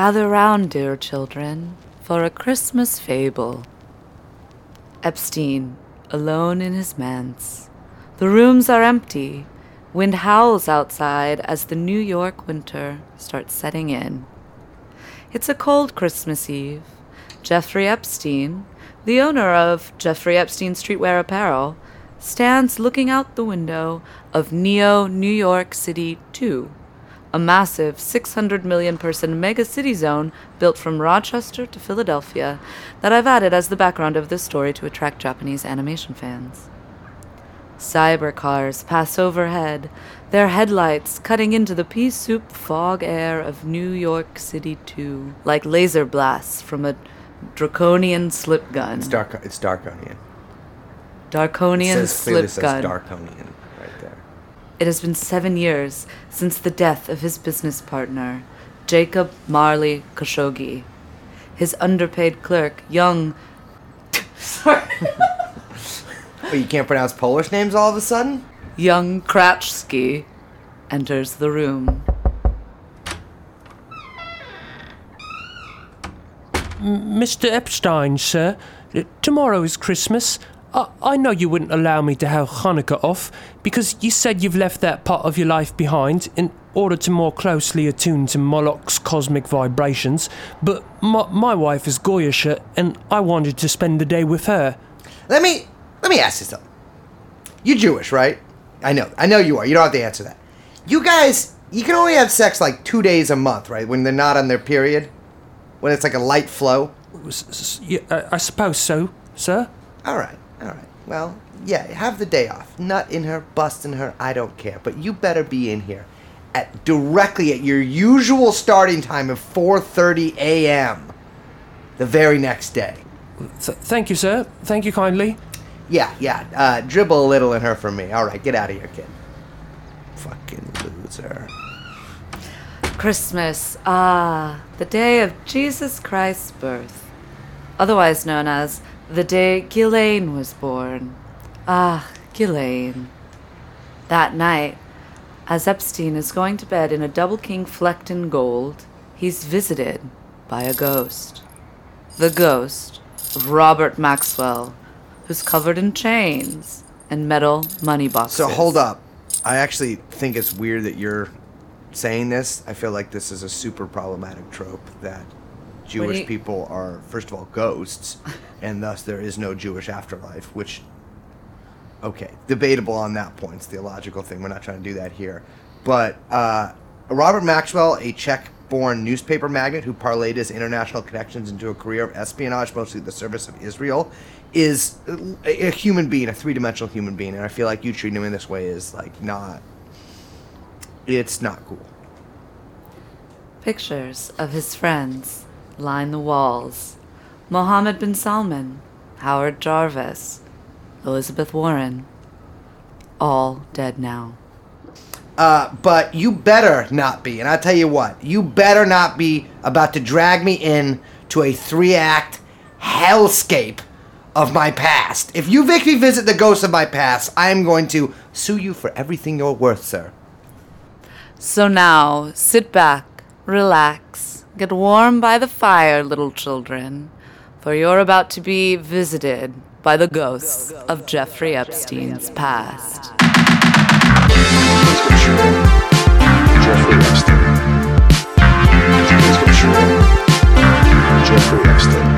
Gather round, dear children, for a Christmas fable. Epstein, alone in his manse. The rooms are empty. Wind howls outside as the New York winter starts setting in. It's a cold Christmas Eve. Jeffrey Epstein, the owner of Jeffrey Epstein Streetwear Apparel, stands looking out the window of Neo New York City 2, a massive 600 million person mega city zone built from Rochester to Philadelphia that I've added as the background of this story to attract Japanese animation fans. Cybercars pass overhead, their headlights cutting into the pea soup fog air of New York City 2 like laser blasts from a draconian slip gun. It's dark. It's Darkonian. Darkonian It slip gun. Darkonian. It has been seven years since the death of his business partner, Jacob Marley Khashoggi. His underpaid clerk, young. Sorry. But you can't pronounce Polish names all of a sudden. young Kratchski enters the room. Mr. Epstein, sir, tomorrow is Christmas. I, I know you wouldn't allow me to have Hanukkah off because you said you've left that part of your life behind in order to more closely attune to Moloch's cosmic vibrations. But my, my wife is Goyish and I wanted to spend the day with her. Let me let me ask you something. You're Jewish, right? I know. I know you are. You don't have to answer that. You guys, you can only have sex like two days a month, right? When they're not on their period, when it's like a light flow. S- s- yeah, I, I suppose so, sir. All right, all right. Well, yeah, have the day off. Nut in her, bust in her. I don't care, but you better be in here at directly at your usual starting time of 4:30 a.m. the very next day. Th- thank you, sir. Thank you kindly. Yeah, yeah. Uh, dribble a little in her for me. All right, get out of here, kid. Fucking loser. Christmas, ah, the day of Jesus Christ's birth, otherwise known as the day Ghislaine was born. Ah, Ghislaine. That night, as Epstein is going to bed in a double king flecked in gold, he's visited by a ghost. The ghost of Robert Maxwell, who's covered in chains and metal money boxes. So hold up. I actually think it's weird that you're saying this. I feel like this is a super problematic trope that Jewish you- people are, first of all, ghosts, and thus there is no Jewish afterlife, which, okay, debatable on that point. It's theological thing. We're not trying to do that here. But uh, Robert Maxwell, a Czech born newspaper magnate who parlayed his international connections into a career of espionage, mostly the service of Israel, is a, a human being, a three dimensional human being. And I feel like you treating him in this way is like not. It's not cool. Pictures of his friends line the walls. Mohammed bin Salman, Howard Jarvis, Elizabeth Warren. All dead now. Uh, but you better not be. And I tell you what, you better not be about to drag me in to a three act hellscape of my past. If you make me visit the ghosts of my past, I am going to sue you for everything you're worth, sir. So now, sit back, relax, get warm by the fire, little children, for you're about to be visited by the ghosts of Jeffrey Epstein's past. Jeffrey Epstein. Jeffrey Epstein. Jeffrey Epstein.